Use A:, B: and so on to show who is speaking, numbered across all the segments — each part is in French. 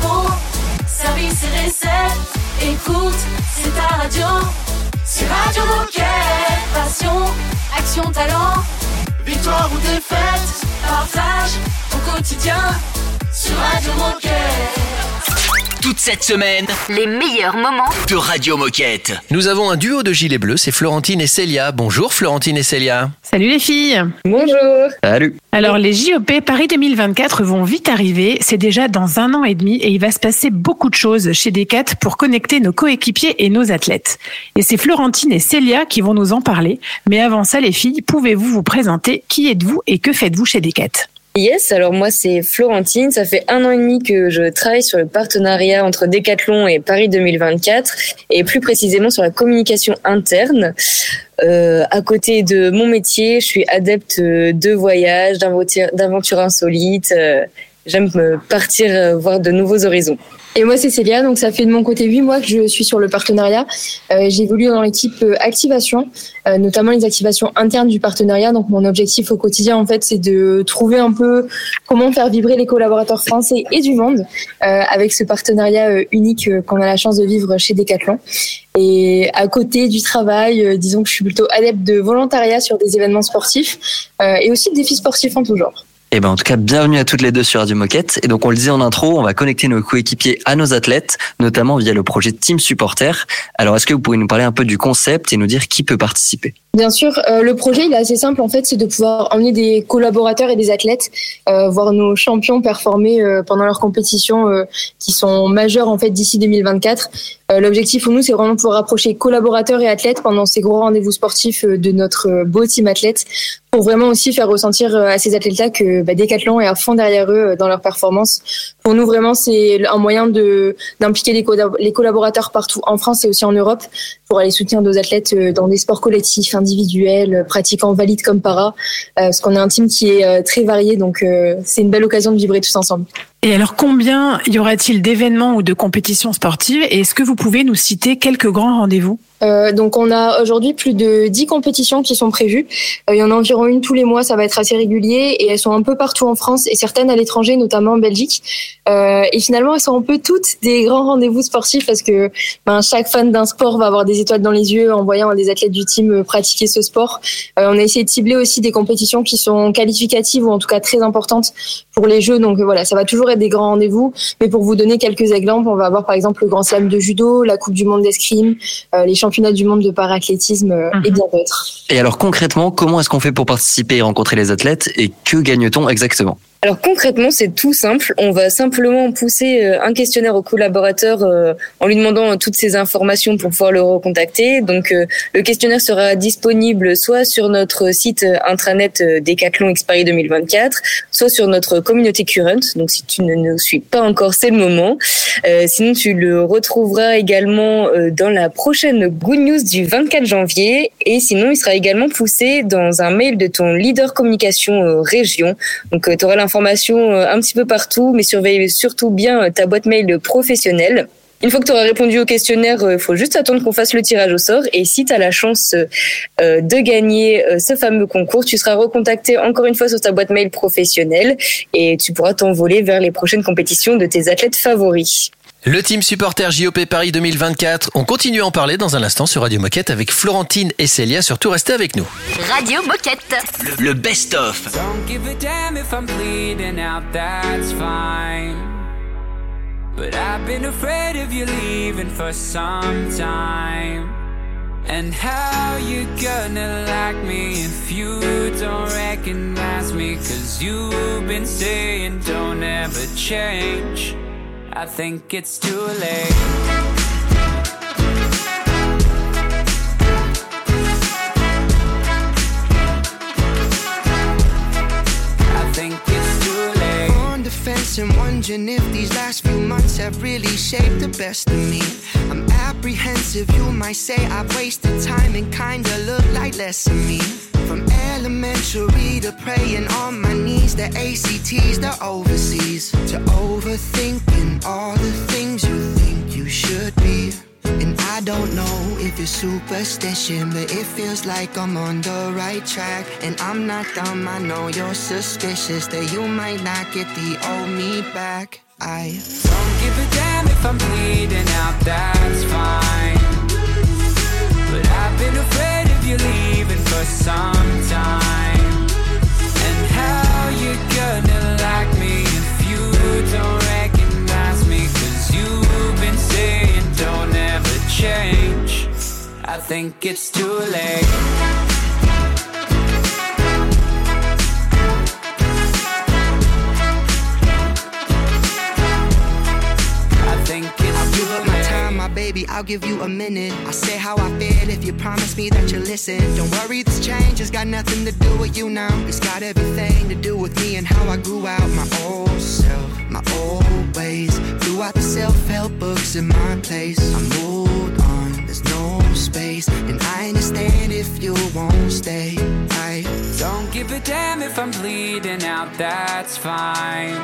A: repos, service et recette. Écoute, c'est ta radio. C'est Radio Moquette. Passion, action, talent. Victoire ou défaite, partage au quotidien sur Radio Moquette.
B: Toute cette semaine,
C: Les meilleurs moments
B: de Radio Moquette.
D: Nous avons un duo de gilets bleus, c'est Florentine et Célia. Bonjour Florentine et Célia.
E: Salut les filles
F: Bonjour.
D: Salut.
E: Alors les JOP Paris 2024 vont vite arriver, c'est déjà dans un an et demi et il va se passer beaucoup de choses chez Decat pour connecter nos coéquipiers et nos athlètes. Et c'est Florentine et Célia qui vont nous en parler. Mais avant ça les filles, pouvez-vous vous présenter? Qui êtes-vous et que faites-vous chez Decat?
F: Yes, alors moi c'est Florentine. Ça fait un an et demi que je travaille sur le partenariat entre Decathlon et Paris 2024 et plus précisément sur la communication interne. Euh, à côté de mon métier, je suis adepte de voyages, d'aventures insolites. Euh, J'aime me partir euh, voir de nouveaux horizons.
G: Et moi, c'est Célia. Donc, ça fait de mon côté huit mois que je suis sur le partenariat. Euh, J'évolue dans l'équipe euh, activation, euh, notamment les activations internes du partenariat. Donc, mon objectif au quotidien, en fait, c'est de trouver un peu comment faire vibrer les collaborateurs français et du monde euh, avec ce partenariat euh, unique euh, qu'on a la chance de vivre chez Decathlon. Et à côté du travail, disons que je suis plutôt adepte de volontariat sur des événements sportifs et aussi de défis sportifs en tout genre.
H: Et ben en tout cas, bienvenue à toutes les deux sur Radio Moquette. Et donc on le disait en intro, on va connecter nos coéquipiers à nos athlètes, notamment via le projet Team Supporter. Alors est-ce que vous pouvez nous parler un peu du concept et nous dire qui peut participer?
G: Bien sûr, euh, le projet il est assez simple en fait, c'est de pouvoir emmener des collaborateurs et des athlètes euh, voir nos champions performer euh, pendant leurs compétitions qui sont majeures en fait d'ici 2024. Euh, L'objectif pour nous c'est vraiment de pouvoir rapprocher collaborateurs et athlètes pendant ces gros rendez-vous sportifs de notre beau team athlète pour vraiment aussi faire ressentir à ces athlètes-là que bah, Decathlon est à fond derrière eux dans leur performance. Pour nous vraiment c'est un moyen de d'impliquer les, collab- les collaborateurs partout en France et aussi en Europe pour aller soutenir nos athlètes dans des sports collectifs, individuels, euh, pratiquant valide comme para, euh, parce qu'on a un team qui est euh, très varié, donc c'est une belle occasion de vibrer tous ensemble.
E: Et alors combien y aura-t-il d'événements ou de compétitions sportives? Et est-ce que vous pouvez nous citer quelques grands rendez-vous?
G: Euh, donc on a aujourd'hui plus de 10 compétitions qui sont prévues. Euh, il y en a environ une tous les mois, ça va être assez régulier et elles sont un peu partout en France et certaines à l'étranger, notamment en Belgique. Euh, et finalement, elles sont un peu toutes des grands rendez-vous sportifs parce que ben, chaque fan d'un sport va avoir des étoiles dans les yeux en voyant des athlètes du team pratiquer ce sport. On a essayé de cibler aussi des compétitions qui sont qualificatives ou en tout cas très importantes pour les jeux. Donc voilà, ça va toujours être des grands rendez-vous. Mais pour vous donner quelques exemples, on va avoir par exemple le Grand Slam de judo, la Coupe du monde d'escrime, euh, les championnats du monde de paraathlétisme euh, et bien d'autres.
H: Et alors concrètement, comment est-ce qu'on fait pour participer et rencontrer les athlètes et que gagne-t-on exactement?
F: Alors concrètement, c'est tout simple. On va simplement pousser euh, un questionnaire au collaborateur euh, en lui demandant euh, toutes ces informations pour pouvoir le recontacter. Donc le questionnaire sera disponible soit sur notre site intranet Decathlon Paris 2024, soit sur notre communauté current. Donc si tu ne nous suis pas encore, c'est le moment. Sinon, tu le retrouveras également dans la prochaine Good News du 24 janvier. Et sinon, il sera également poussé dans un mail de ton leader communication région. Donc, tu auras l'information euh, un petit peu partout, mais surveille surtout bien euh, ta boîte mail professionnelle. Une fois que tu auras répondu au questionnaire, il faut juste attendre qu'on fasse le tirage au sort. Et si tu as la chance euh, de gagner euh, ce fameux concours, tu seras recontacté encore une fois sur ta boîte mail professionnelle et tu pourras t'envoler vers les prochaines compétitions de tes athlètes favoris.
D: Le team supporter JOP Paris 2024, on continue à en parler dans un instant sur Radio Moquette avec Florentine et Célia. Surtout restez avec nous.
C: Radio Moquette.
B: Le, le best-of.
I: Don't give a damn if I'm bleeding out, that's fine. But I've been afraid of you leaving for some time. And how you gonna like me if you don't recognize me? Cause you've been saying don't ever change. I think it's too late.
J: And wondering if these last few months have really shaped the best of me. I'm apprehensive, you might say I've wasted time and kinda look like less of me. From elementary to praying on my knees, the ACTs, the overseas, to overthinking all the things you think you should be. And I don't know if it's superstition, but it feels like I'm on the right track. And I'm not dumb, I know you're suspicious that you might not get the old me back. I
I: don't give a damn if I'm bleeding out, that's fine. But I've been afraid of you leaving for some time. And how you gonna like me if you don't change. I think it's too late.
J: I'll give up my time, my baby, I'll give you a minute. I'll say how I feel if you promise me that you'll listen. Don't worry, this change has got nothing to do with you now. It's got everything to do with me and how I grew out my old self, my old ways. Threw out the self-help books in my place. I moved on, there's no space, and I understand if you won't stay. I
I: don't give a damn if I'm bleeding out, that's fine.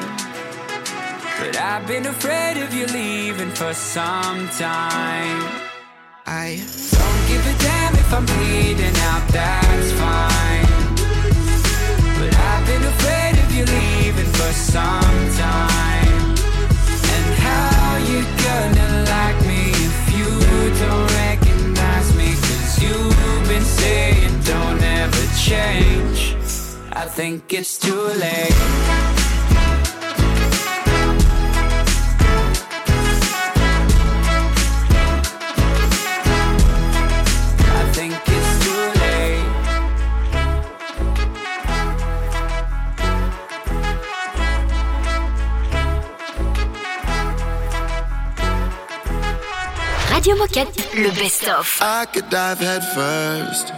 I: But I've been afraid of you leaving for some time.
J: I
I: don't give a damn if I'm bleeding out, that's fine. But I've been afraid of you leaving for some time. And how you gonna like me if you don't recognize me? Cause you've been saying don't ever change. I think it's too late.
C: Radio Moquette, le best-of.
K: I could dive head first.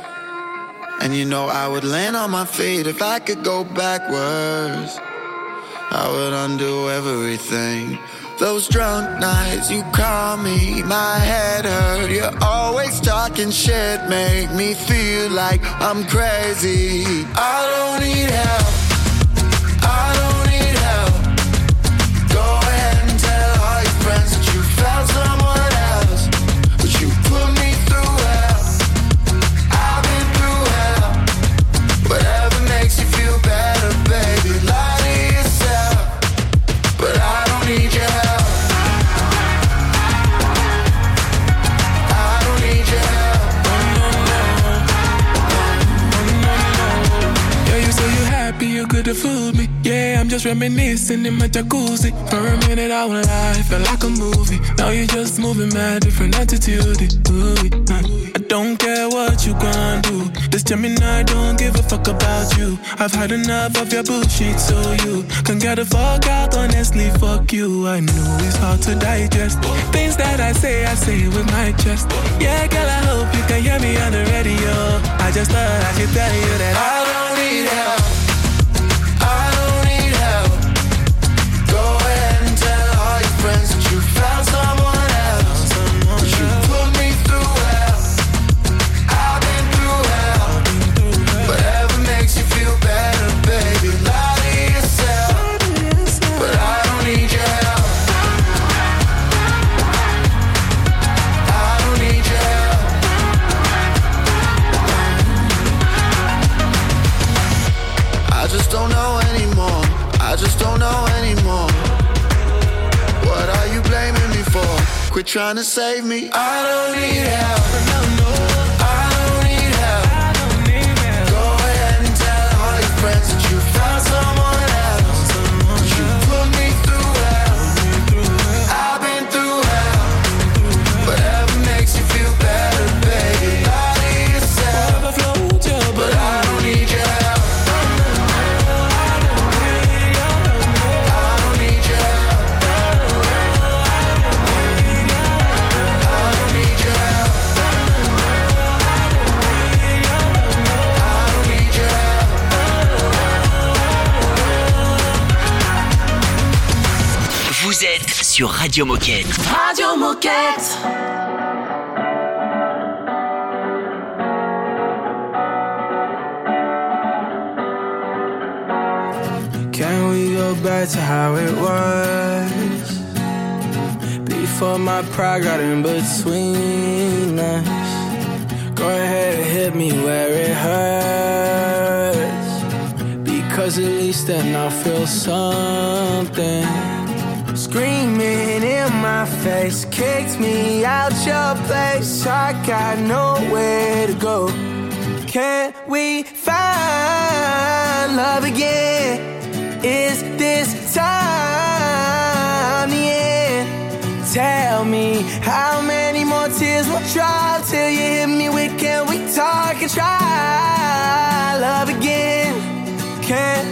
K: And you know I would land on my feet if I could go backwards. I would undo everything. Those drunk nights you call me, my head hurt. You're always talking shit, make me feel like I'm crazy. I don't need help.
L: Just reminiscing in my jacuzzi. For a minute, I went live, felt like a movie. Now you're just moving mad, different attitude. Ooh, I don't care what you gon' do. This Gemini don't give a fuck about you. I've had enough of your bullshit, so you can get the fuck out. Honestly, fuck you. I know it's hard to digest. Things that I say, I say with my chest. Yeah, girl, I hope you can hear me on the radio. I just thought I should tell you that I don't need help. Trying to save me. I don't need help.
M: Sur Radio Moquette.
N: Radio Moquette.
L: Can we go back to how it was? Before my pride got in between us. Go ahead and hit me where it hurts. Because at least then I'll feel something
O: Screaming in my face, kicked me out your place. I got nowhere to go. Can we find love again? Is this time the end? Tell me how many more tears will drop till you hit me with can we talk and try love again? Can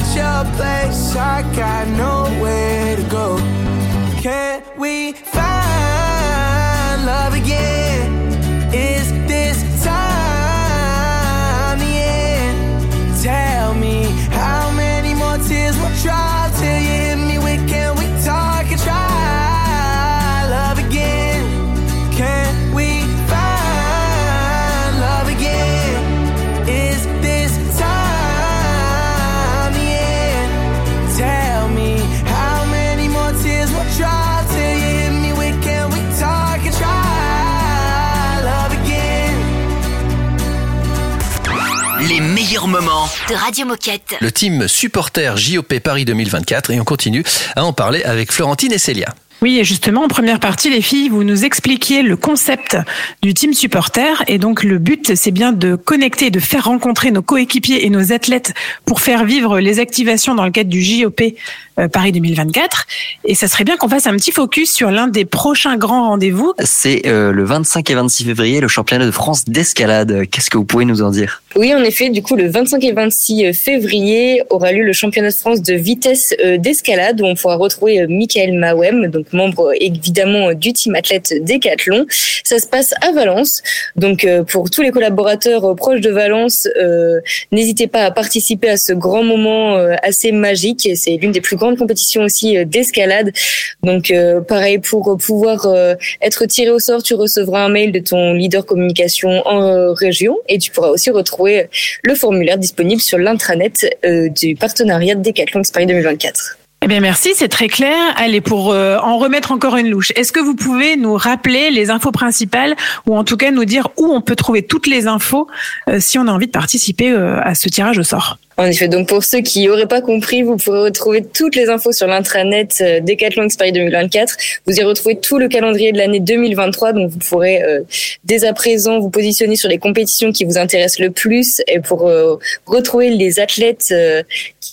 D: Le team supporter JOP Paris 2024 et on continue à en parler avec Florentine et Célia.
E: Oui, et justement, en première partie, les filles, vous nous expliquiez le concept du team supporter. Et donc, le but, c'est bien de connecter, de faire rencontrer nos coéquipiers et nos athlètes pour faire vivre les activations dans le cadre du JOP euh, Paris 2024. Et ça serait bien qu'on fasse un petit focus sur l'un des prochains grands rendez-vous.
H: C'est euh, le 25 et 26 février, le championnat de France d'escalade. Qu'est-ce que vous pouvez nous en dire?
F: Oui, en effet, du coup, le 25 et 26 février aura lieu le championnat de France de vitesse euh, d'escalade où on pourra retrouver euh, Michael Mawem, donc membre évidemment du team athlète Décathlon. Ça se passe à Valence. Donc, euh, pour tous les collaborateurs euh, proches de Valence, euh, n'hésitez pas à participer à ce grand moment assez magique. C'est l'une des plus grandes compétitions aussi d'escalade. Donc, pareil, pour pouvoir être tiré au sort, tu recevras un mail de ton leader communication en région et tu pourras aussi retrouver le formulaire disponible sur l'intranet du partenariat de Decathlon Paris 2024.
E: Eh bien, merci, c'est très clair. Allez, pour euh, en remettre encore une louche, est-ce que vous pouvez nous rappeler les infos principales ou en tout cas nous dire où on peut trouver toutes les infos euh, si on a envie de participer euh, à ce tirage au sort?
F: En effet, donc pour ceux qui n'auraient pas compris, vous pourrez retrouver toutes les infos sur l'intranet euh, Decathlon Paris 2024. Vous y retrouvez tout le calendrier de l'année 2023, donc vous pourrez euh, dès à présent vous positionner sur les compétitions qui vous intéressent le plus et pour euh, retrouver les athlètes euh,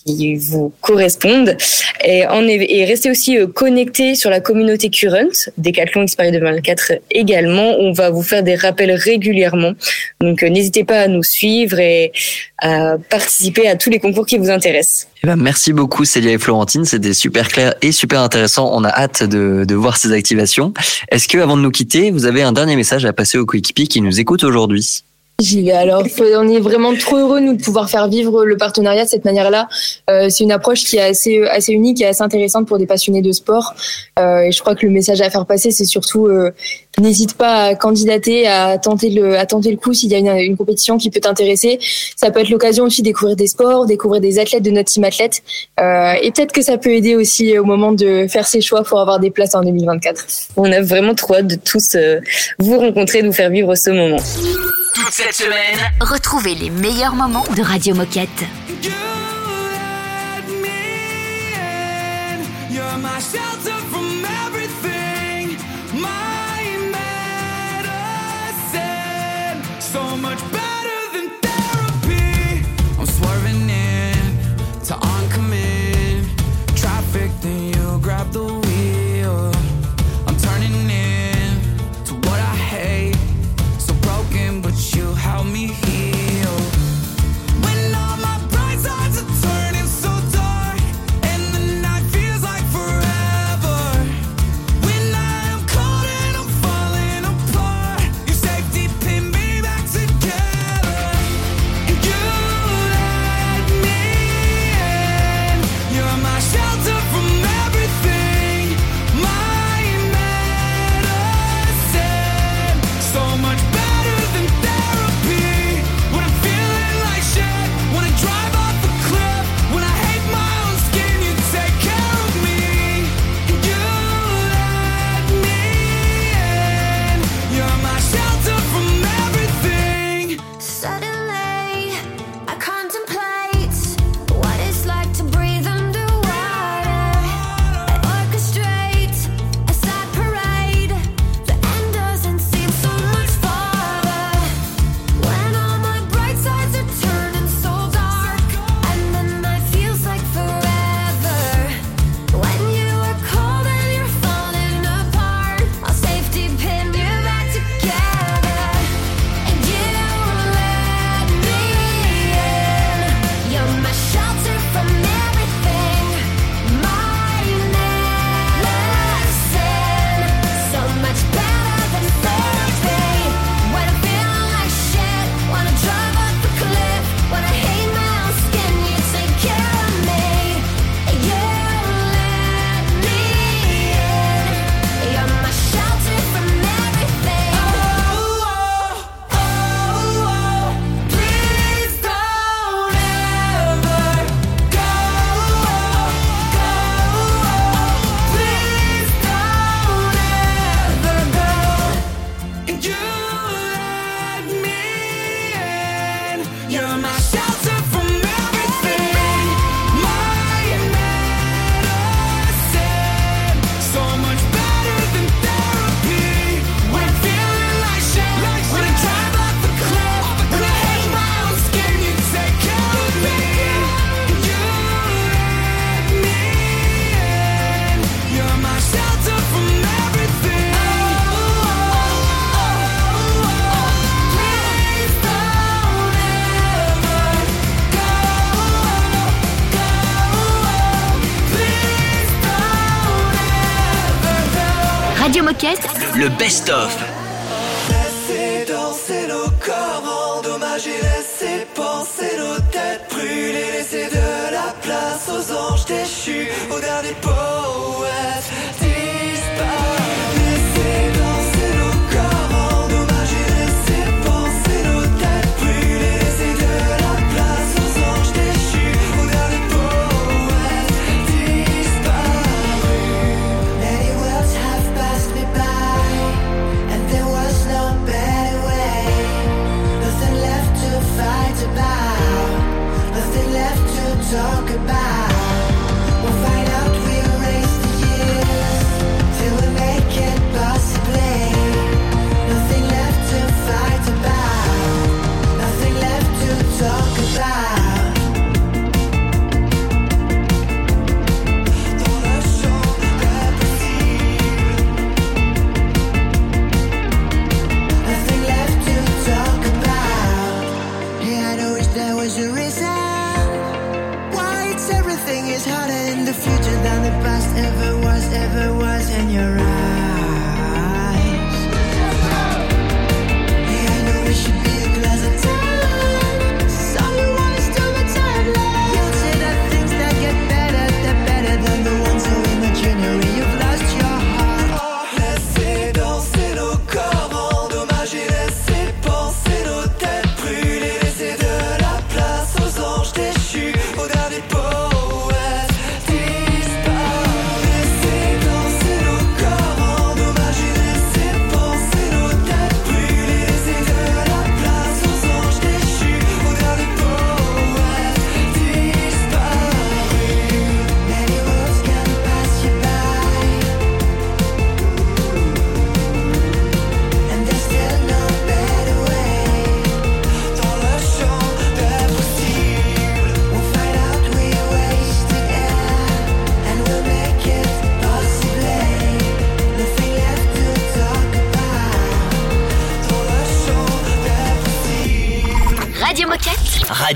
F: qui vous correspondent. Et, en, et restez aussi euh, connectés sur la communauté Current, Decathlon X Paris 2024 également. On va vous faire des rappels régulièrement. Donc euh, n'hésitez pas à nous suivre et à participer à tous les concours qui vous intéressent.
H: Eh ben, merci beaucoup Célia et Florentine, c'était super clair et super intéressant. On a hâte de, de voir ces activations. Est-ce que avant de nous quitter, vous avez un dernier message à passer aux coéquipiers qui nous écoutent aujourd'hui?
G: J'y vais. Alors, on est vraiment trop heureux nous de pouvoir faire vivre le partenariat de cette manière-là. Euh, c'est une approche qui est assez assez unique et assez intéressante pour des passionnés de sport. Euh, et je crois que le message à faire passer, c'est surtout euh, n'hésite pas à candidater, à tenter le à tenter le coup s'il y a une, une compétition qui peut t'intéresser. Ça peut être l'occasion aussi de découvrir des sports, découvrir des athlètes de notre team athlète. Euh, et peut-être que ça peut aider aussi au moment de faire ses choix pour avoir des places en 2024.
F: On a vraiment trop hâte de tous euh, vous rencontrer, de vous faire vivre ce moment.
B: Toute cette semaine,
C: Retrouvez les meilleurs moments de Radio Moquette.
O: You're my
J: le best-of.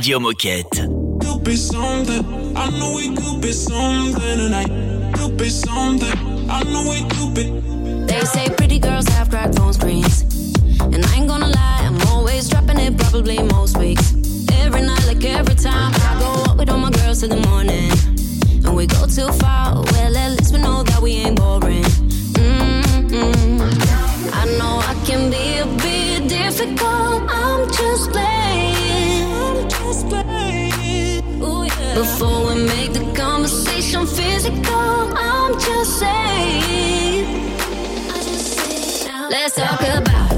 C: Radio Moquette.
L: Be I know
P: it could be something Let's talk about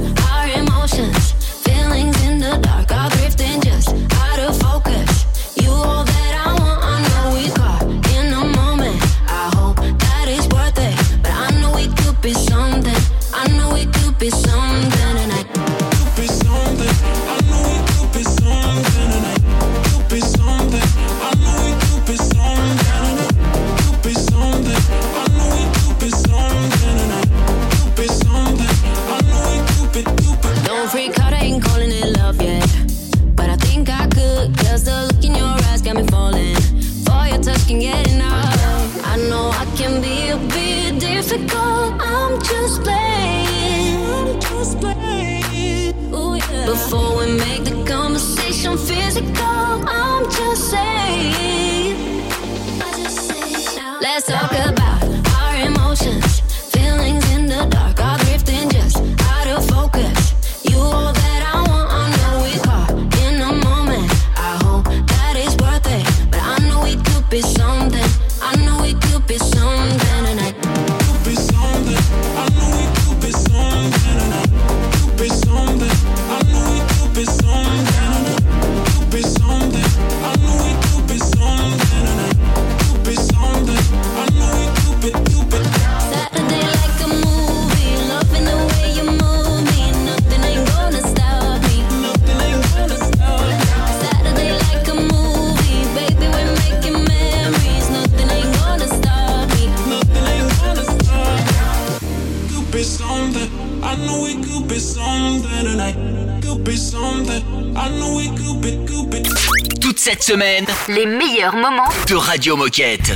C: les meilleurs moments
J: de Radio Moquette.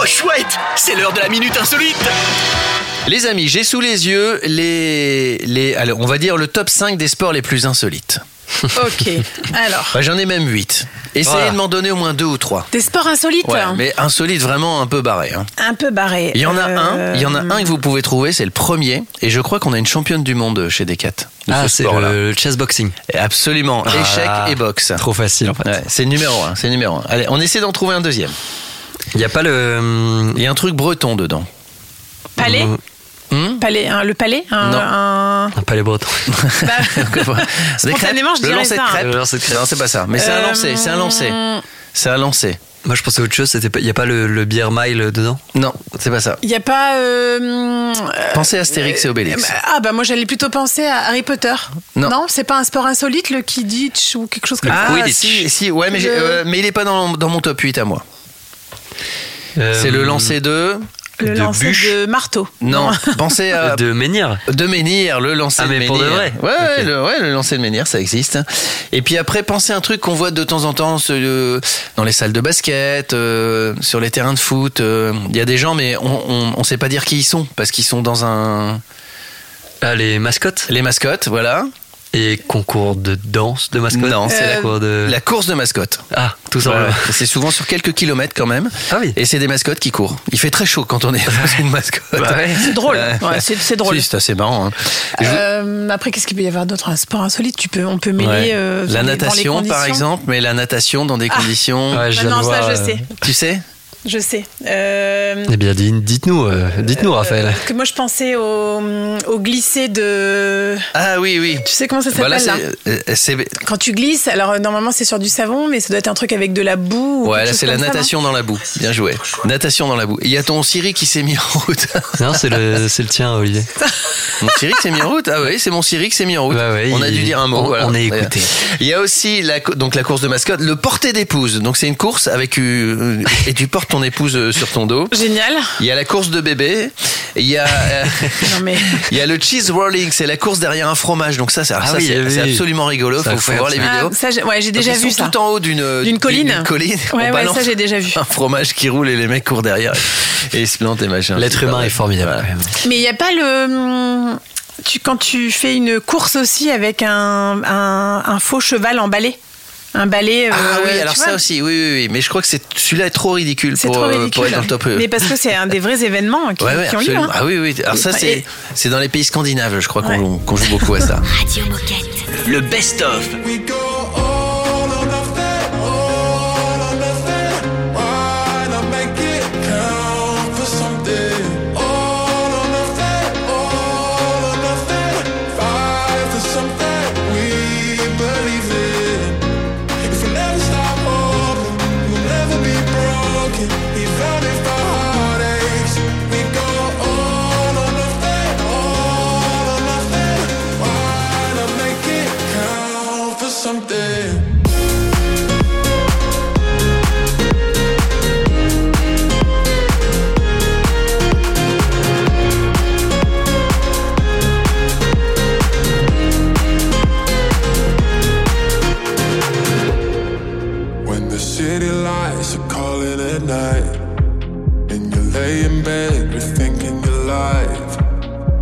J: Oh
B: chouette, c'est l'heure de la minute insolite.
D: Les amis, j'ai sous les yeux les les on va dire le top 5 des sports les plus insolites.
E: Ok. Alors,
D: Bah, J'en ai même 8. Essayez
E: Voilà.
D: de m'en donner au moins deux ou trois.
E: des sports insolites.
D: Ouais, mais insolites vraiment un peu barrés. hein.
E: Un peu barrés.
D: Il y en a
E: Euh,
D: un, il y en a un que vous pouvez trouver, c'est le premier, et je crois qu'on a une championne du monde chez Decat. de
H: Ah,
D: ce
H: c'est
D: sport-là.
H: le chessboxing.
D: Absolument,
H: Ah.
D: échec et boxe.
H: Trop facile en fait.
D: Ouais, c'est le numéro un, c'est le numéro un. Allez, on essaie d'en trouver un deuxième.
H: Il n'y a pas le.
D: Il y a un truc breton dedans.
E: Palais?
D: Hmm?
E: Palais, un- le palais un,
D: Non.
E: un-
H: Un palais breton.
E: bah,
D: Des crêpes
E: Spontanément, je
D: Le
E: dirais
D: lancer de
E: ça.
D: crêpes
H: Le lancer de crêpes.
D: Non, c'est pas ça. Mais c'est un
E: Euh,
D: lancer, c'est un lancer. C'est un lancer.
H: Moi, je pensais à autre chose. Il n'y a pas le, le beer mile dedans?
D: Non, c'est pas ça.
E: Il n'y a pas. euh, euh,
D: Pensez à Astérix et Obélix.
E: Ah bah moi j'allais plutôt penser à Harry Potter.
D: Non.
E: c'est pas un sport insolite le Quidditch ou quelque chose comme
D: Ah,
E: ça?
D: si, si, ouais, mais,
E: Le-
D: euh, mais il est pas dans, dans mon top 8 à moi. C'est le lancer de.
E: Le
H: de
E: lancer
H: bûche.
E: de marteau.
D: Non, pensez à.
H: De menhir.
D: De menhir, le lancer
H: Ah,
D: de
H: mais
D: menhir.
H: pour de vrai
D: Ouais, le, ouais, le lancer de menhir, ça existe. Et puis après, pensez à un truc qu'on voit de temps en temps ce- euh, dans les salles de basket, euh, sur les terrains de foot. euh, Il y a des gens, mais on, on, on sait pas dire qui ils sont parce qu'ils sont dans un.
H: Ah, les mascottes?
D: Les mascottes, voilà.
H: Et concours de danse de mascottes.
D: Non, c'est la,
H: Concours de.
D: la course de mascottes.
H: Ah, tout ça.
D: Voilà. C'est souvent sur quelques kilomètres quand même.
H: Ah oui.
D: Et c'est des mascottes qui courent. Il fait très chaud quand on est dans une mascotte.
H: Bah ouais.
E: C'est drôle.
D: Ouais.
E: Ouais, c'est drôle.
D: Si, c'est assez marrant. hein. Je-
E: Euh, après, qu'est-ce qu'il peut y avoir d'autre? Un sport insolite, tu peux, on peut mêler.
D: Ouais.
E: euh,
D: la natation, par
E: conditions.
D: exemple, mais la natation dans des
E: Ah.
D: conditions.
E: Ah non, ça, je
H: euh,
E: sais.
D: Tu sais?
E: Je sais. Euh,
H: Eh bien, dites- dites-nous, euh, dites-nous, Raphaël.
E: que moi, je pensais au, au glisser de.
D: Ah oui, oui.
E: Tu sais comment ça s'appelle
D: Voilà, euh,
E: Quand tu glisses, alors euh, normalement c'est sur du savon, mais ça doit être un truc avec de la boue. ou
D: Ouais, là c'est la
E: ça,
D: natation dans la boue. Bien joué. Natation dans la boue. Il y a ton Siri qui s'est mis en route.
H: Non, c'est le, c'est le tien, Olivier.
D: Mon Siri qui s'est mis en route? Ah oui, c'est mon Siri qui s'est mis en route.
H: Ouais,
D: on a
H: il-
D: dû dire un mot.
H: on-
D: voilà.
H: on est écouté.
D: Il y a aussi la, donc la course de mascotte, le porter d'épouse. Donc c'est une course avec euh, et tu portes ton épouse euh, sur ton dos.
E: Génial.
D: Il y a la course de bébé. Il y a euh,
E: Non mais.
D: il y a le cheese rolling, c'est la course derrière un fromage. Donc ça, c'est
H: Ah
D: ça,
H: oui,
D: c'est
H: oui,
D: c'est
H: oui.
D: absolument rigolo.
H: C'est
D: Faut, faut voir les vidéos.
E: Ah, ça, j'ai- ouais, j'ai
D: Donc,
E: déjà
D: ils
E: vu
D: sont
E: ça.
D: tout en haut d'une
E: D'une colline.
D: colline.
E: Ouais, ouais, ça j'ai déjà vu.
D: un fromage qui roule et les mecs courent derrière et ils se plantent et machin.
H: L'être humain est formidable.
D: Voilà.
E: Mais il n'y a pas le. hum, Tu, quand tu fais une course aussi avec un, un, un faux cheval emballé? Un balai. euh,
D: Ah oui,
E: tu
D: alors ça aussi, oui, oui, oui. Mais je crois que c'est celui-là est trop ridicule pour,
E: trop
D: euh,
E: ridicule.
D: pour être dans le top. euh.
E: Mais parce que c'est un des vrais événements qui,
D: Ouais, ouais,
E: qui ont lieu. hein.
D: Ah oui, oui. Alors ça, c'est
E: Et-
D: dans les pays scandinaves, je crois
E: Ouais.
D: qu'on joue beaucoup à ça.
C: Radio Moquette.
B: Le best-of.
Q: City lights are calling at night And you lay in bed rethinking your life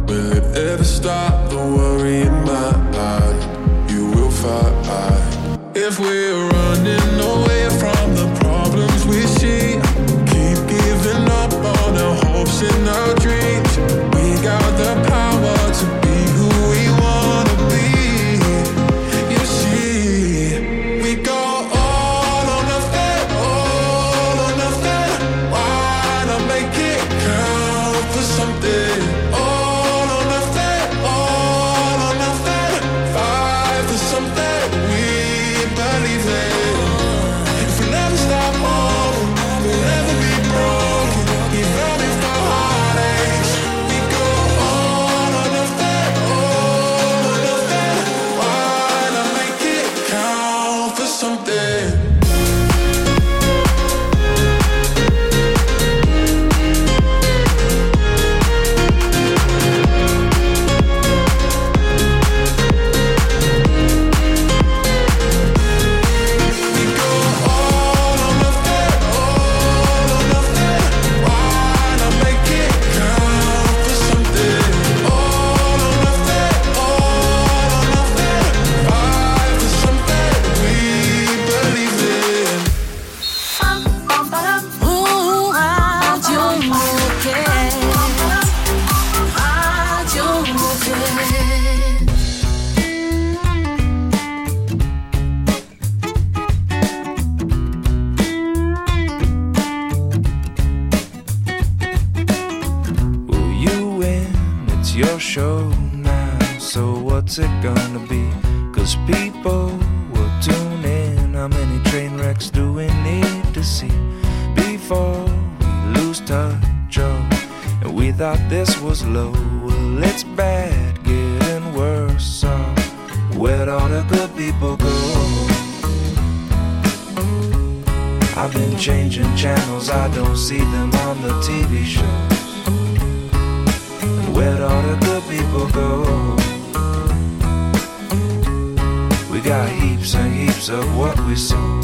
Q: Will it ever stop the worry in my mind? You will fight If we're
R: show now. So what's it gonna be? Cause people will tune in. How many train wrecks do we need to see before we lose touch? Oh, and we thought this was low. Well, it's bad, getting worse. So where'd all the good people go? I've been changing channels, I don't see them on the TV shows. Where'd all the good people go? We got heaps and heaps of what we sow.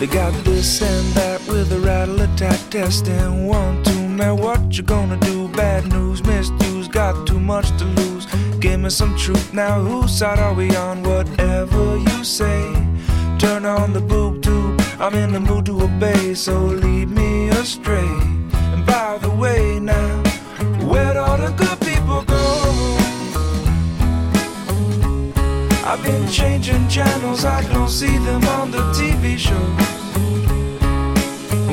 R: They got this and that with a rattle attack test and One, two, man, what you gonna do? Bad news, misuse, got too much to lose. Give me some truth now. Whose side are we on? Whatever you say. Turn on the boob tube. I'm in the mood to obey, so lead me astray. And by the way, now, where'd all the good people go? I've been changing channels, I don't see them on the TV shows.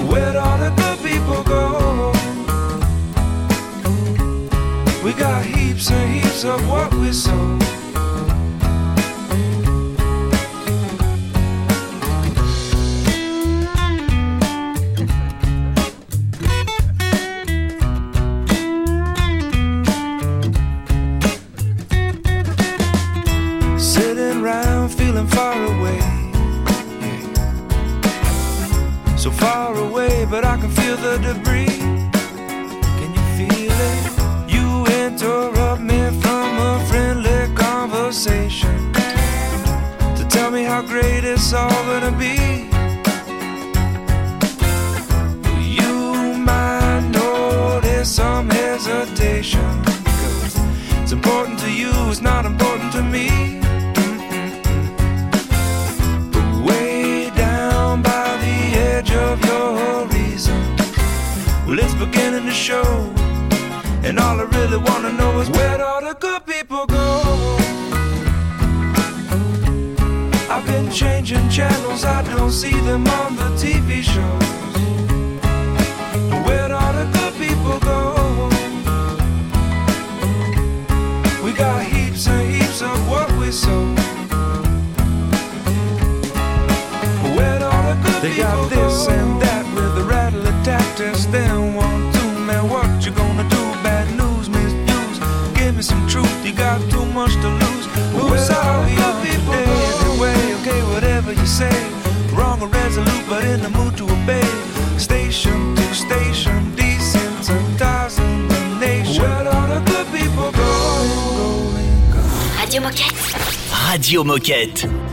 R: Where'd all the good people go? We got heaps and heaps of what we sow. How great it's all gonna be. You might notice some hesitation. 'cause it's important to you, it's not important to me. But way down by the edge of your horizon, well, it's beginning to show. And all I really wanna know is where'd all the good changing channels, I don't see them on the TV shows. Where'd all the good people go? We got heaps and heaps of what we sow. Where'd all the good they got this and that with the rattle attack test. Then one, two, man, what you gonna do? Bad news, misuse. Give me some truth, you got too much to lose. Whatever you say. Wrong or resolute, but in the mood to obey. Station to station, desensitizing the nation. Where'd all the good people go?
C: Radio Moquette.
B: Radio Moquette.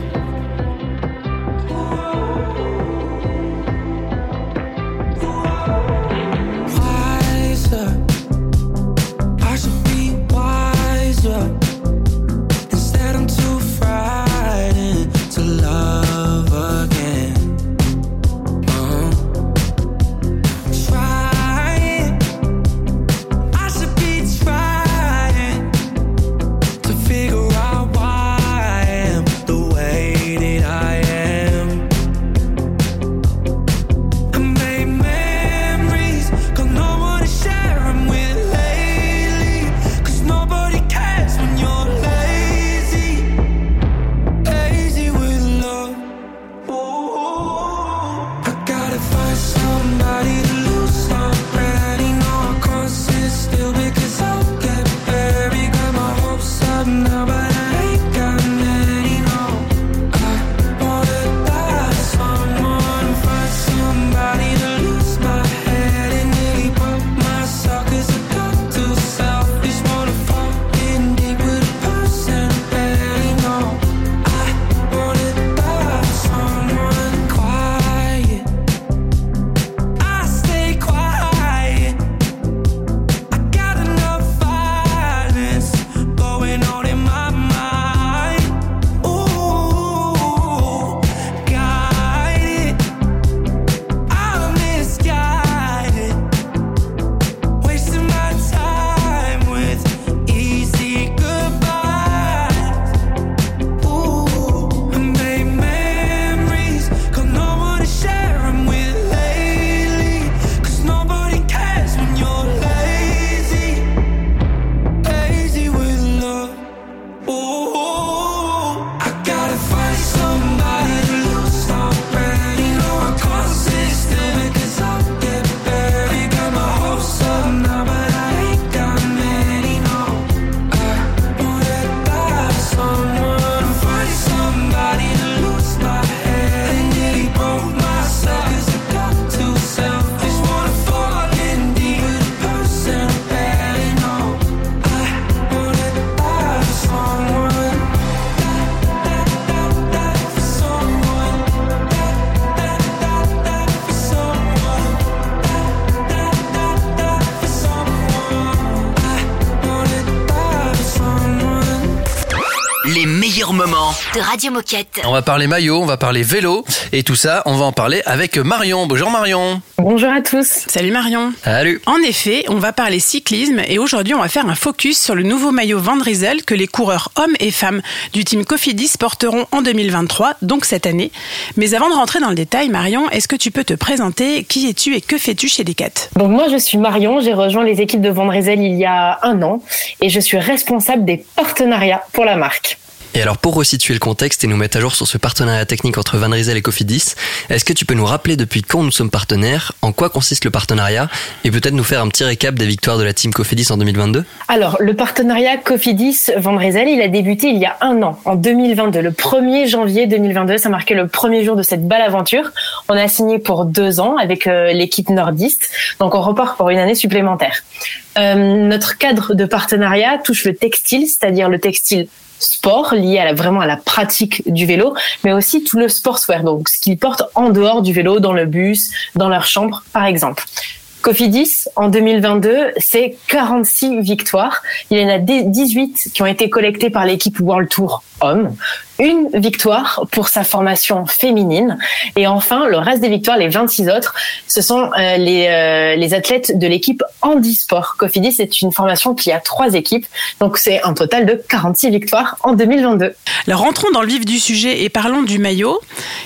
C: De Radio Moquette.
D: On va parler maillot, on va parler vélo et tout ça, on va en parler avec Marion. Bonjour Marion.
E: Bonjour à tous.
S: Salut Marion.
D: Salut.
S: En effet, on va parler cyclisme et aujourd'hui on va faire un focus sur le nouveau maillot Van Rysel que les coureurs hommes et femmes du team Cofidis porteront en 2023, donc cette année. Mais avant de rentrer dans le détail, Marion, est-ce que tu peux te présenter? Qui es-tu et que fais-tu chez Decat?
T: Donc moi je suis Marion, j'ai rejoint les équipes de Van Rysel il y a un an et je suis responsable des partenariats pour la marque.
H: Et alors pour resituer le contexte et nous mettre à jour sur ce partenariat technique entre Van Rysel et Cofidis, est-ce que tu peux nous rappeler depuis quand nous sommes partenaires, en quoi consiste le partenariat et peut-être nous faire un petit récap des victoires de la team Cofidis en 2022
T: Alors le partenariat Cofidis Van Rysel, il a débuté il y a un an, en 2022, le 1er janvier 2022, ça marquait le premier jour de cette belle aventure. On a signé pour deux ans avec euh, l'équipe nordiste, donc on repart pour une année supplémentaire. Euh, notre cadre de partenariat touche le textile, c'est-à-dire le textile sport lié à la, vraiment à la pratique du vélo, mais aussi tout le sportswear, donc ce qu'ils portent en dehors du vélo, dans le bus, dans leur chambre, par exemple. Cofidis, en 2022, c'est 46 victoires. Il y en a 18 qui ont été collectées par l'équipe World Tour homme, une victoire pour sa formation féminine. Et enfin, le reste des victoires, les 26 autres, ce sont euh, les, euh, les athlètes de l'équipe handisport. Cofidis, c'est une formation qui a trois équipes. Donc, c'est un total de 46 victoires en 2022.
S: Alors, rentrons dans le vif du sujet et parlons du maillot.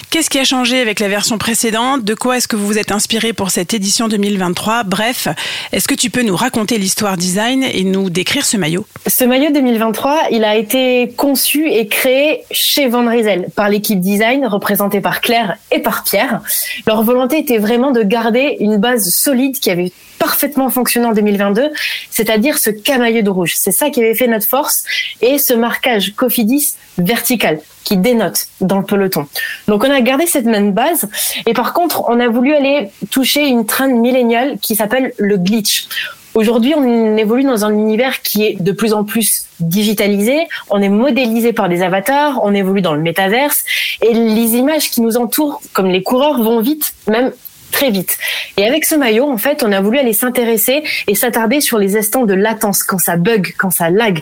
S: Qu'est-ce qui a changé avec la version précédente? De quoi est-ce que vous vous êtes inspiré pour cette édition 2023 Bref, est-ce que tu peux nous raconter l'histoire design et nous décrire ce maillot?
T: Ce maillot 2023, il a été conçu et créé chez Van Rysel par l'équipe design représentée par Claire et par Pierre. Leur volonté était vraiment de garder une base solide qui avait parfaitement fonctionné en 2022, c'est-à-dire ce camailleux de rouge. C'est ça qui avait fait notre force et ce marquage Cofidis vertical qui dénote dans le peloton. Donc on a gardé cette même base et par contre on a voulu aller toucher une trend milléniale qui s'appelle le glitch. Aujourd'hui, on évolue dans un univers qui est de plus en plus digitalisé, on est modélisé par des avatars, on évolue dans le métaverse, et les images qui nous entourent, comme les coureurs, vont vite, même très vite. Et avec ce maillot, en fait, on a voulu aller s'intéresser et s'attarder sur les instants de latence, quand ça bug, quand ça lag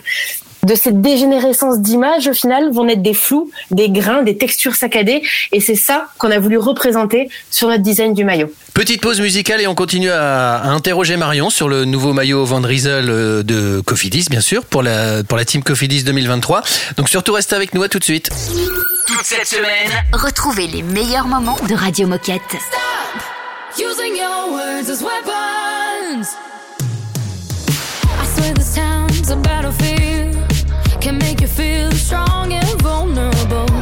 T: de cette dégénérescence d'image, au final, vont naître des flous, des grains, des textures saccadées. Et c'est ça qu'on a voulu représenter sur notre design du maillot.
D: Petite pause musicale et on continue à, à interroger Marion sur le nouveau maillot Van Rysel euh, de Cofidis, bien sûr, pour la, pour la team Cofidis 2023. Donc surtout restez avec nous à tout de suite.
B: Toute cette semaine,
C: Retrouvez les meilleurs moments de Radio Moquette.
P: Using your words as weapons. Feel strong and vulnerable.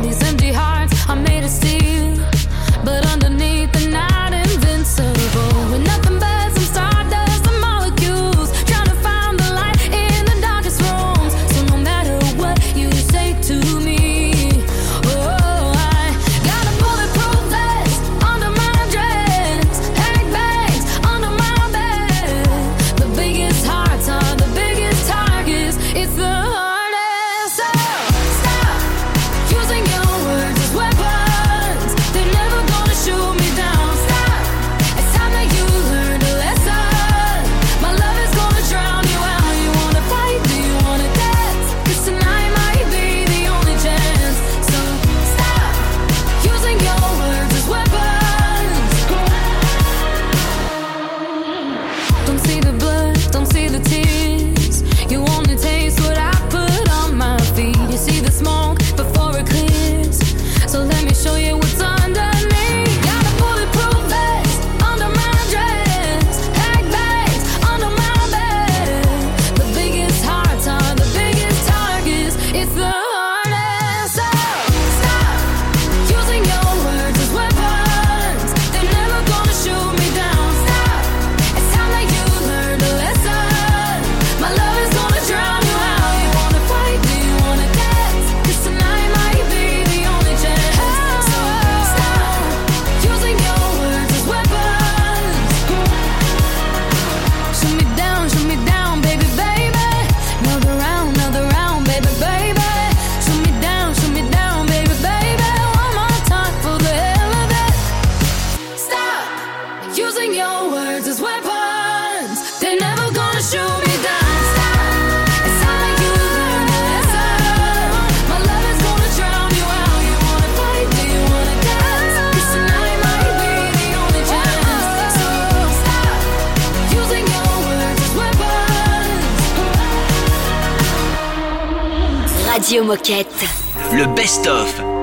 B: Le best-of.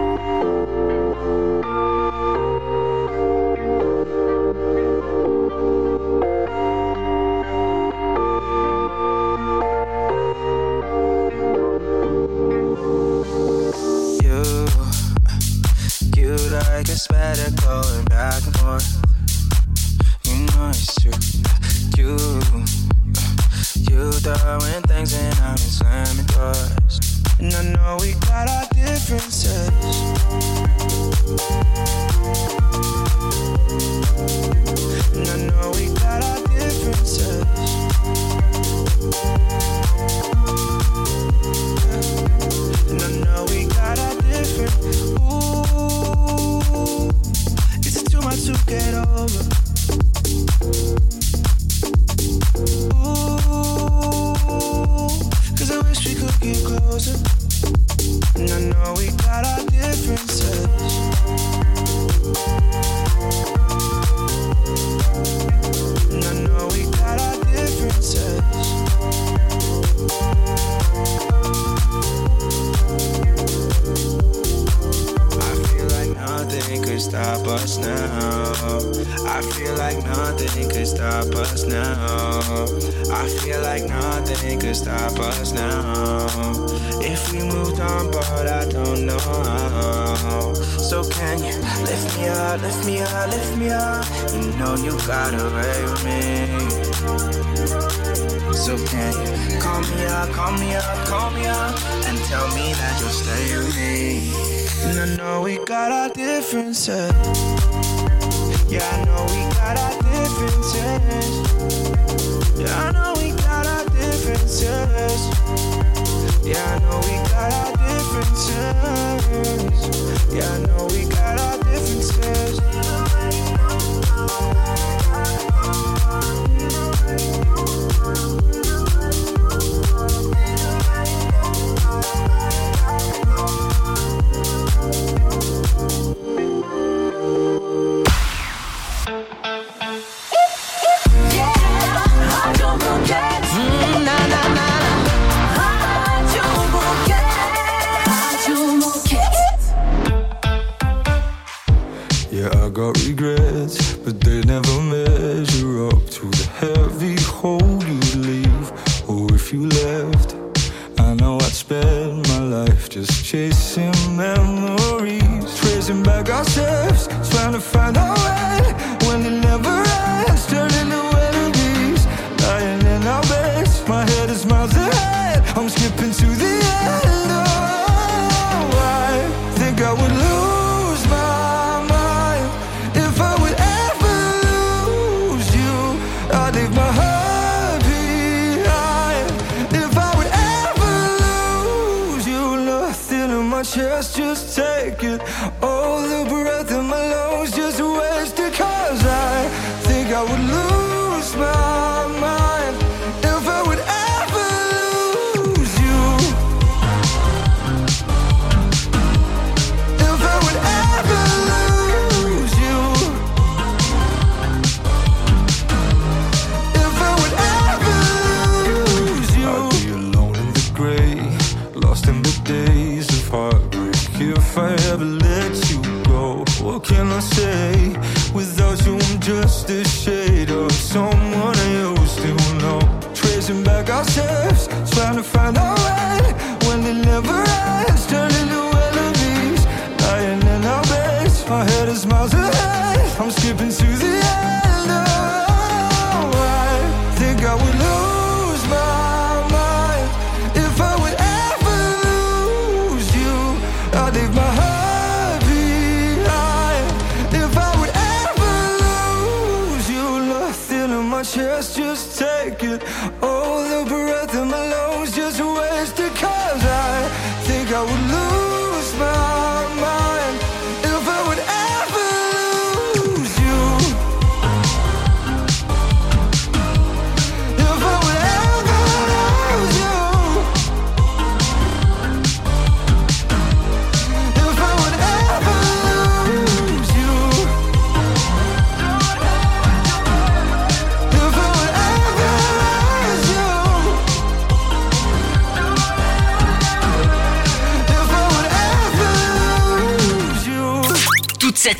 R: Just a shade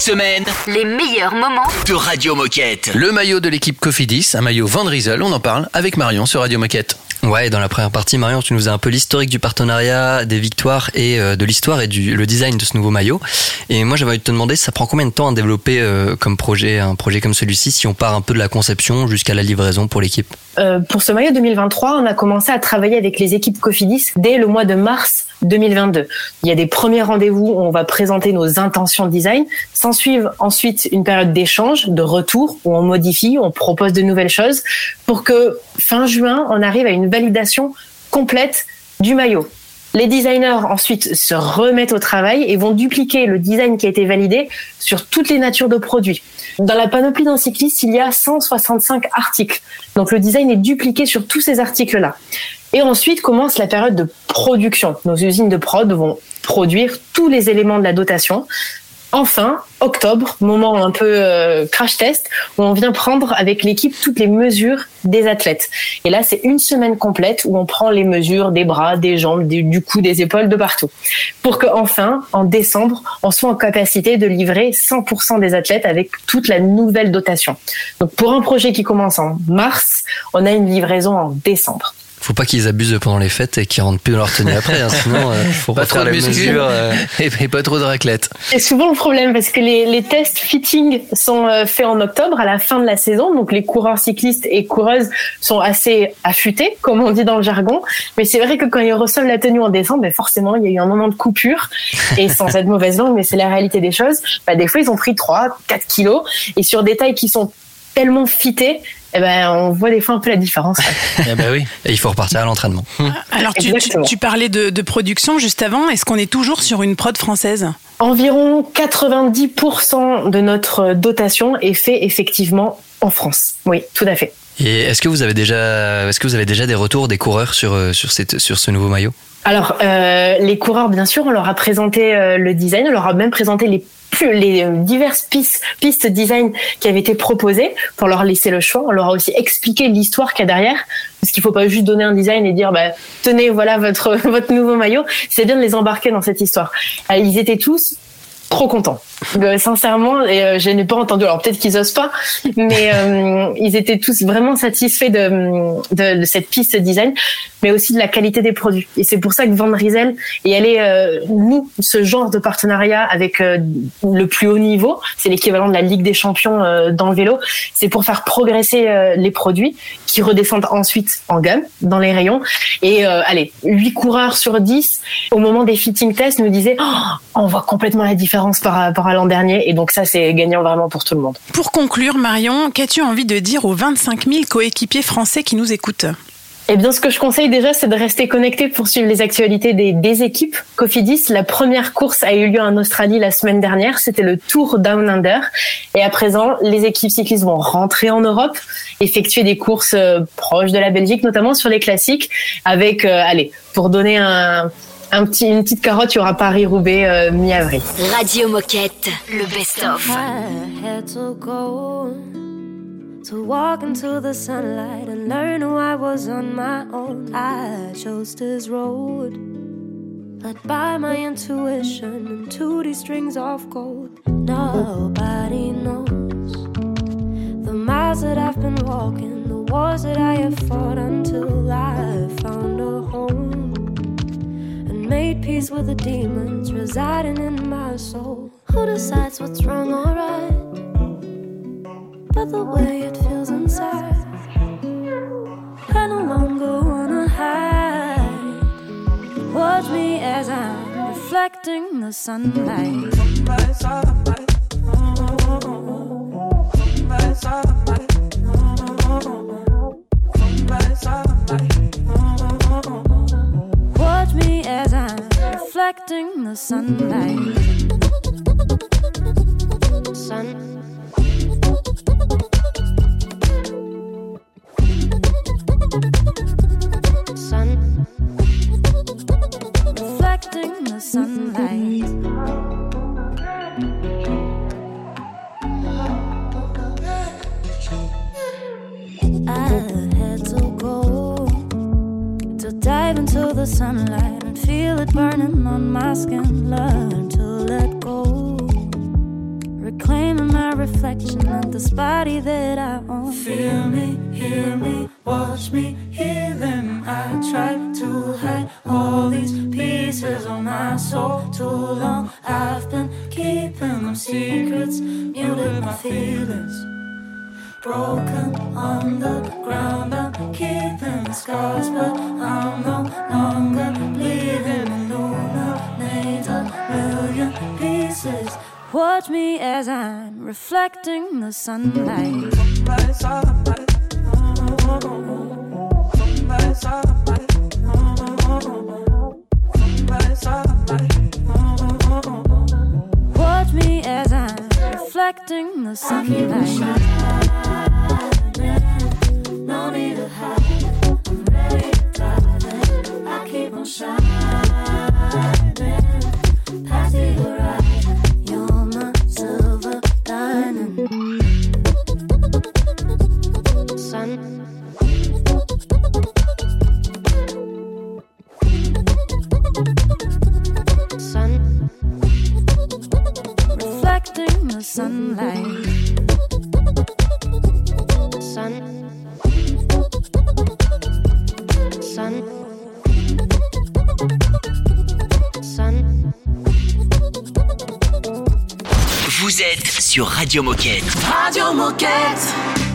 U: cette semaine
C: Les meilleurs moments
U: de Radio Moquette.
D: Le maillot de l'équipe Cofidis, un maillot Van Riesel, on en parle avec Marion sur Radio Moquette.
H: Ouais, et dans la première partie, Marion, tu nous as un peu l'historique du partenariat, des victoires et euh, de l'histoire et du le design de ce nouveau maillot. Et moi, j'avais envie de te demander, ça prend combien de temps à développer euh, comme projet, un projet comme celui-ci, si on part un peu de la conception jusqu'à la livraison pour l'équipe?
T: Euh, pour ce maillot 2023, on a commencé à travailler avec les équipes Cofidis dès le mois de mars 2022. Il y a des premiers rendez-vous où on va présenter nos intentions de design. S'en suivent ensuite une période d'échange, de retour, où on modifie, on propose de nouvelles choses pour que fin juin, on arrive à une validation complète du maillot. Les designers ensuite se remettent au travail et vont dupliquer le design qui a été validé sur toutes les natures de produits. Dans la panoplie d'un cycliste, il y a 165 articles. Donc le design est dupliqué sur tous ces articles-là. Et ensuite commence la période de production. Nos usines de prod vont produire tous les éléments de la dotation. Enfin, octobre, moment un peu euh, crash test, où on vient prendre avec l'équipe toutes les mesures des athlètes. Et là, c'est une semaine complète où on prend les mesures des bras, des jambes, du cou, des épaules, de partout. Pour que enfin, en décembre, on soit en capacité de livrer 100% des athlètes avec toute la nouvelle dotation. Donc pour un projet qui commence en mars, on a une livraison en décembre.
H: Faut pas qu'ils abusent pendant les fêtes et qu'ils rentrent plus dans leur tenue après, hein, sinon euh, faut
D: Pas trop
H: refaire
D: de
H: mesures. euh.
D: et, et pas trop de raclette.
T: C'est souvent le problème parce que les, les tests fitting sont euh, faits en octobre à la fin de la saison. Donc les coureurs cyclistes et coureuses sont assez affûtés, comme on dit dans le jargon. Mais c'est vrai que quand ils reçoivent la tenue en décembre, ben forcément il y a eu un moment de coupure. Et sans être mauvaise langue, mais c'est la réalité des choses. Bah, des fois ils ont pris 3, 4 kilos et sur des tailles qui sont tellement fitées, eh ben on voit des fois un peu la différence.
D: Eh ben oui.
H: Et il faut repartir à l'entraînement.
E: Alors, tu, tu,
T: Exactement.
E: tu parlais de, de production juste avant. Est-ce qu'on est toujours sur une prod française?
T: Environ 90% de notre dotation est fait effectivement en France. Oui, tout à fait.
H: Et est-ce que vous avez déjà, est-ce que vous avez déjà des retours des coureurs sur euh, sur cette sur ce nouveau maillot?
T: Alors, euh, les coureurs, bien sûr, on leur a présenté euh, le design, on leur a même présenté les les euh, diverses pistes, pistes design qui avaient été proposées pour leur laisser le choix. On leur a aussi expliqué l'histoire qu'il y a derrière, parce qu'il faut pas juste donner un design et dire, bah, tenez, voilà votre votre nouveau maillot. C'est bien de les embarquer dans cette histoire. Euh, ils étaient tous trop contents. Euh, sincèrement, et euh, je n'ai pas entendu. Alors peut-être qu'ils osent pas, mais euh, ils étaient tous vraiment satisfaits de, cette piste design, mais aussi de la qualité des produits. Et c'est pour ça que Van Riesel est allé euh, nous ce genre de partenariat avec le plus haut niveau. C'est l'équivalent de la Ligue des Champions dans le vélo. C'est pour faire progresser les produits qui redescendent ensuite en gamme dans les rayons. Et allez, 8 coureurs sur 10 au moment des fitting tests nous disaient Oh, on voit complètement la différence par rapport à l'an dernier. Et donc ça, c'est gagnant vraiment pour tout le monde.
E: Pour conclure, Marion, qu'as-tu envie de dire aux 25 000 coéquipiers français qui nous écoutent?
T: Eh bien, ce que je conseille déjà, c'est de rester connecté pour suivre les actualités des, des équipes. Cofidis, la première course a eu lieu en Australie la semaine dernière. C'était le Tour Down Under. Et à présent, les équipes cyclistes vont rentrer en Europe, effectuer des courses euh, proches de la Belgique, notamment sur les classiques, avec, euh, allez, pour donner un, un petit, une petite carotte, il y aura Paris-Roubaix euh, mi-avril.
C: Radio Moquette, le best-of.
V: I had to go to walk into the sunlight and learn who I was on my own. I chose this road, led by my intuition and to these strings of gold. Nobody knows the miles that I've been walking, the wars that I have fought until I found a home made peace with the demons residing in my soul. Who decides what's wrong or right? But the way it feels inside, I no longer wanna hide. Watch me as I'm reflecting the sunlight. Reflecting the sunlight. Sun. reflecting the sunlight. Watch me
P: as I'm reflecting the sunlight.
V: No need to hide. I'm ready, darling. I keep on shining.
B: Vous êtes sur Radio Moquette.
A: Radio Moquette.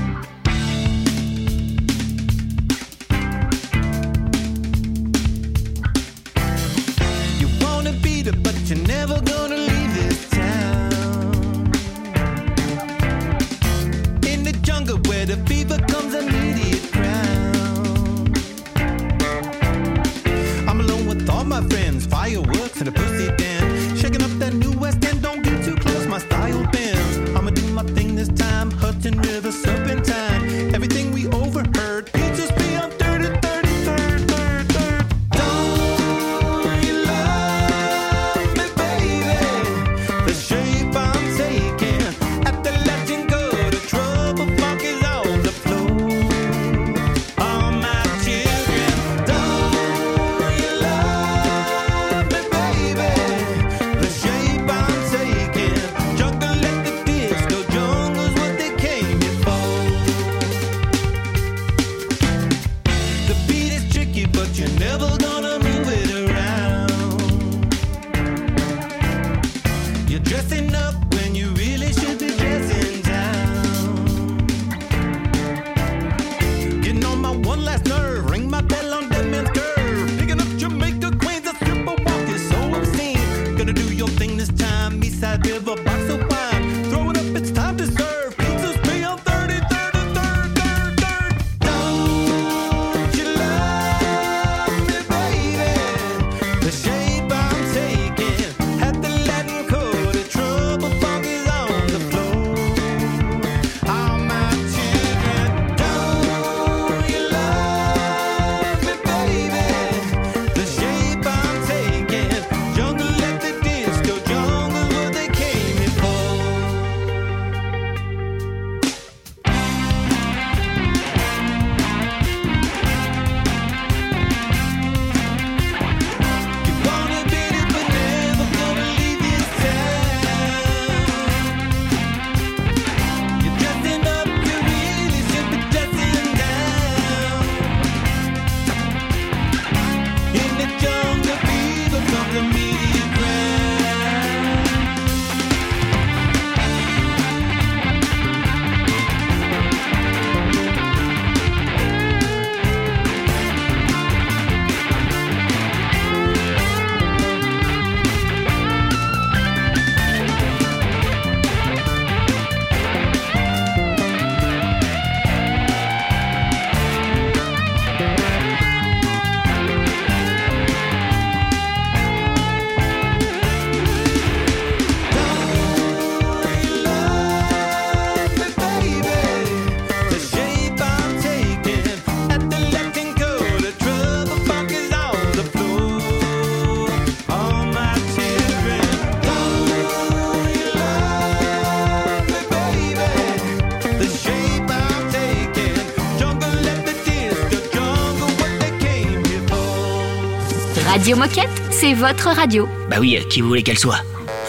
C: Radio Moquette, c'est votre radio.
B: Bah oui, euh, qui vous voulez qu'elle soit?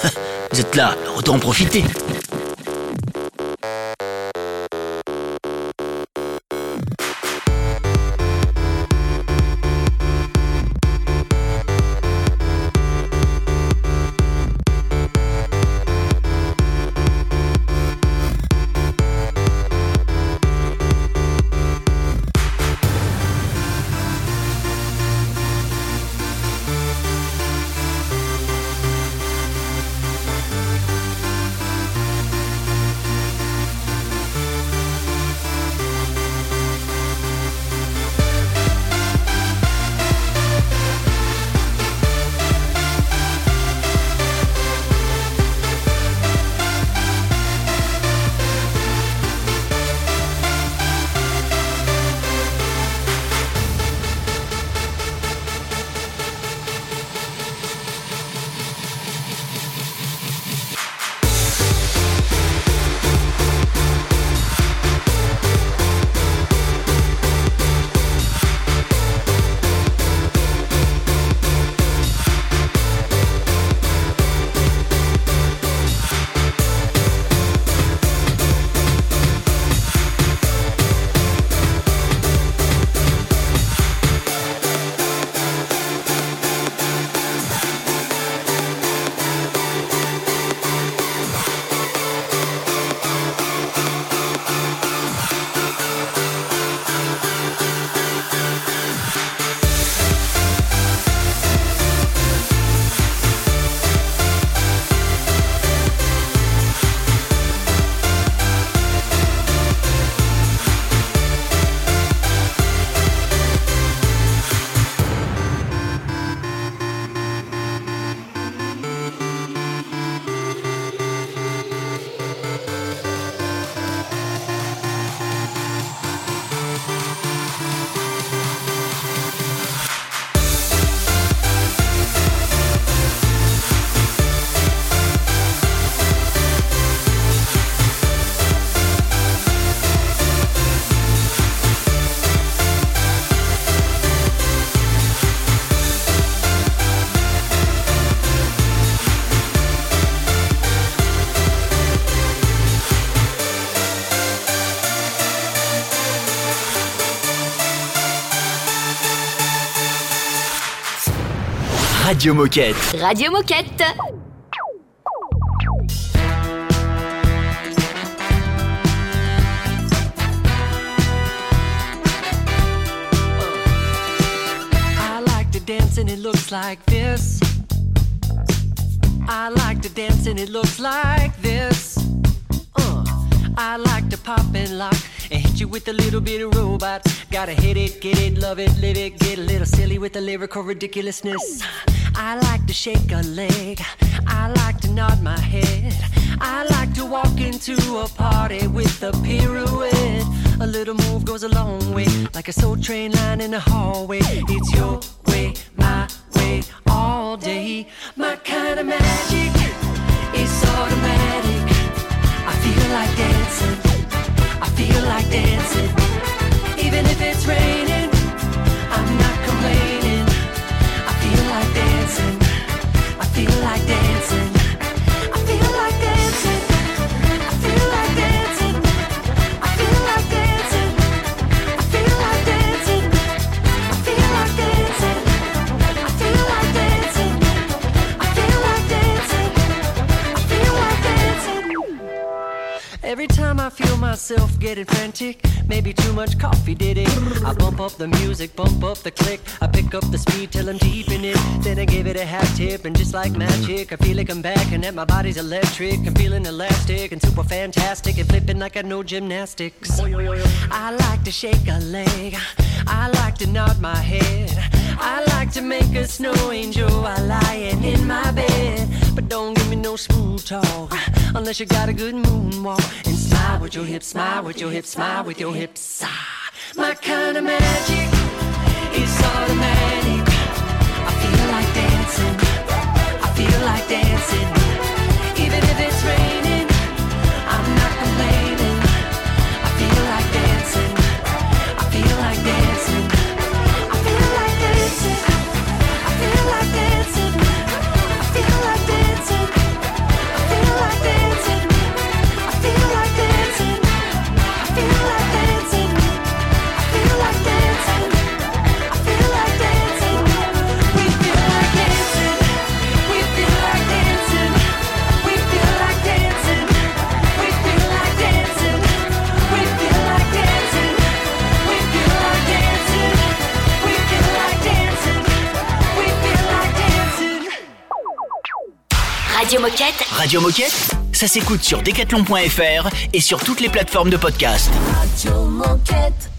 B: Vous êtes là, autant en profiter. Radio Moquette.
C: Radio Moquette.
W: I like to dance and it looks like this. I like to dance and it looks like this. Uh, I like to pop and lock and hit you with a little bit of robot. Gotta hit it, get it, love it, live it, get a little silly with the lyrical ridiculousness. I like to shake a leg. I like to nod my head. I like to walk into a party with a pirouette. A little move goes a long way, like a soul train line in the hallway. It's your way, my way, all day. My kind of magic is automatic. I feel like dancing. I feel like dancing. Even if it's raining, I'm not complaining. I feel like dancing. I feel like dancing. Getting frantic, maybe too much coffee did it. I bump up the music, bump up the click. I pick up the speed till I'm deep in it. Then I give it a half tip, and just like magic, I feel like I'm back and that my body's electric. I'm feeling elastic and super fantastic and flipping like I know gymnastics. I like to shake a leg. I like to nod my head. I like to make a snow angel while lying in my bed. But don't give me no smooth talk unless you got a good moonwalk. And smile with your hips, smile with your hips, smile with your hips. Ah, my kind of magic is automatic. I feel like dancing. I feel like dancing.
C: Radio Moquette.
B: Radio Moquette, ça s'écoute sur decathlon.fr et sur toutes les plateformes de podcast.
A: Radio Moquette.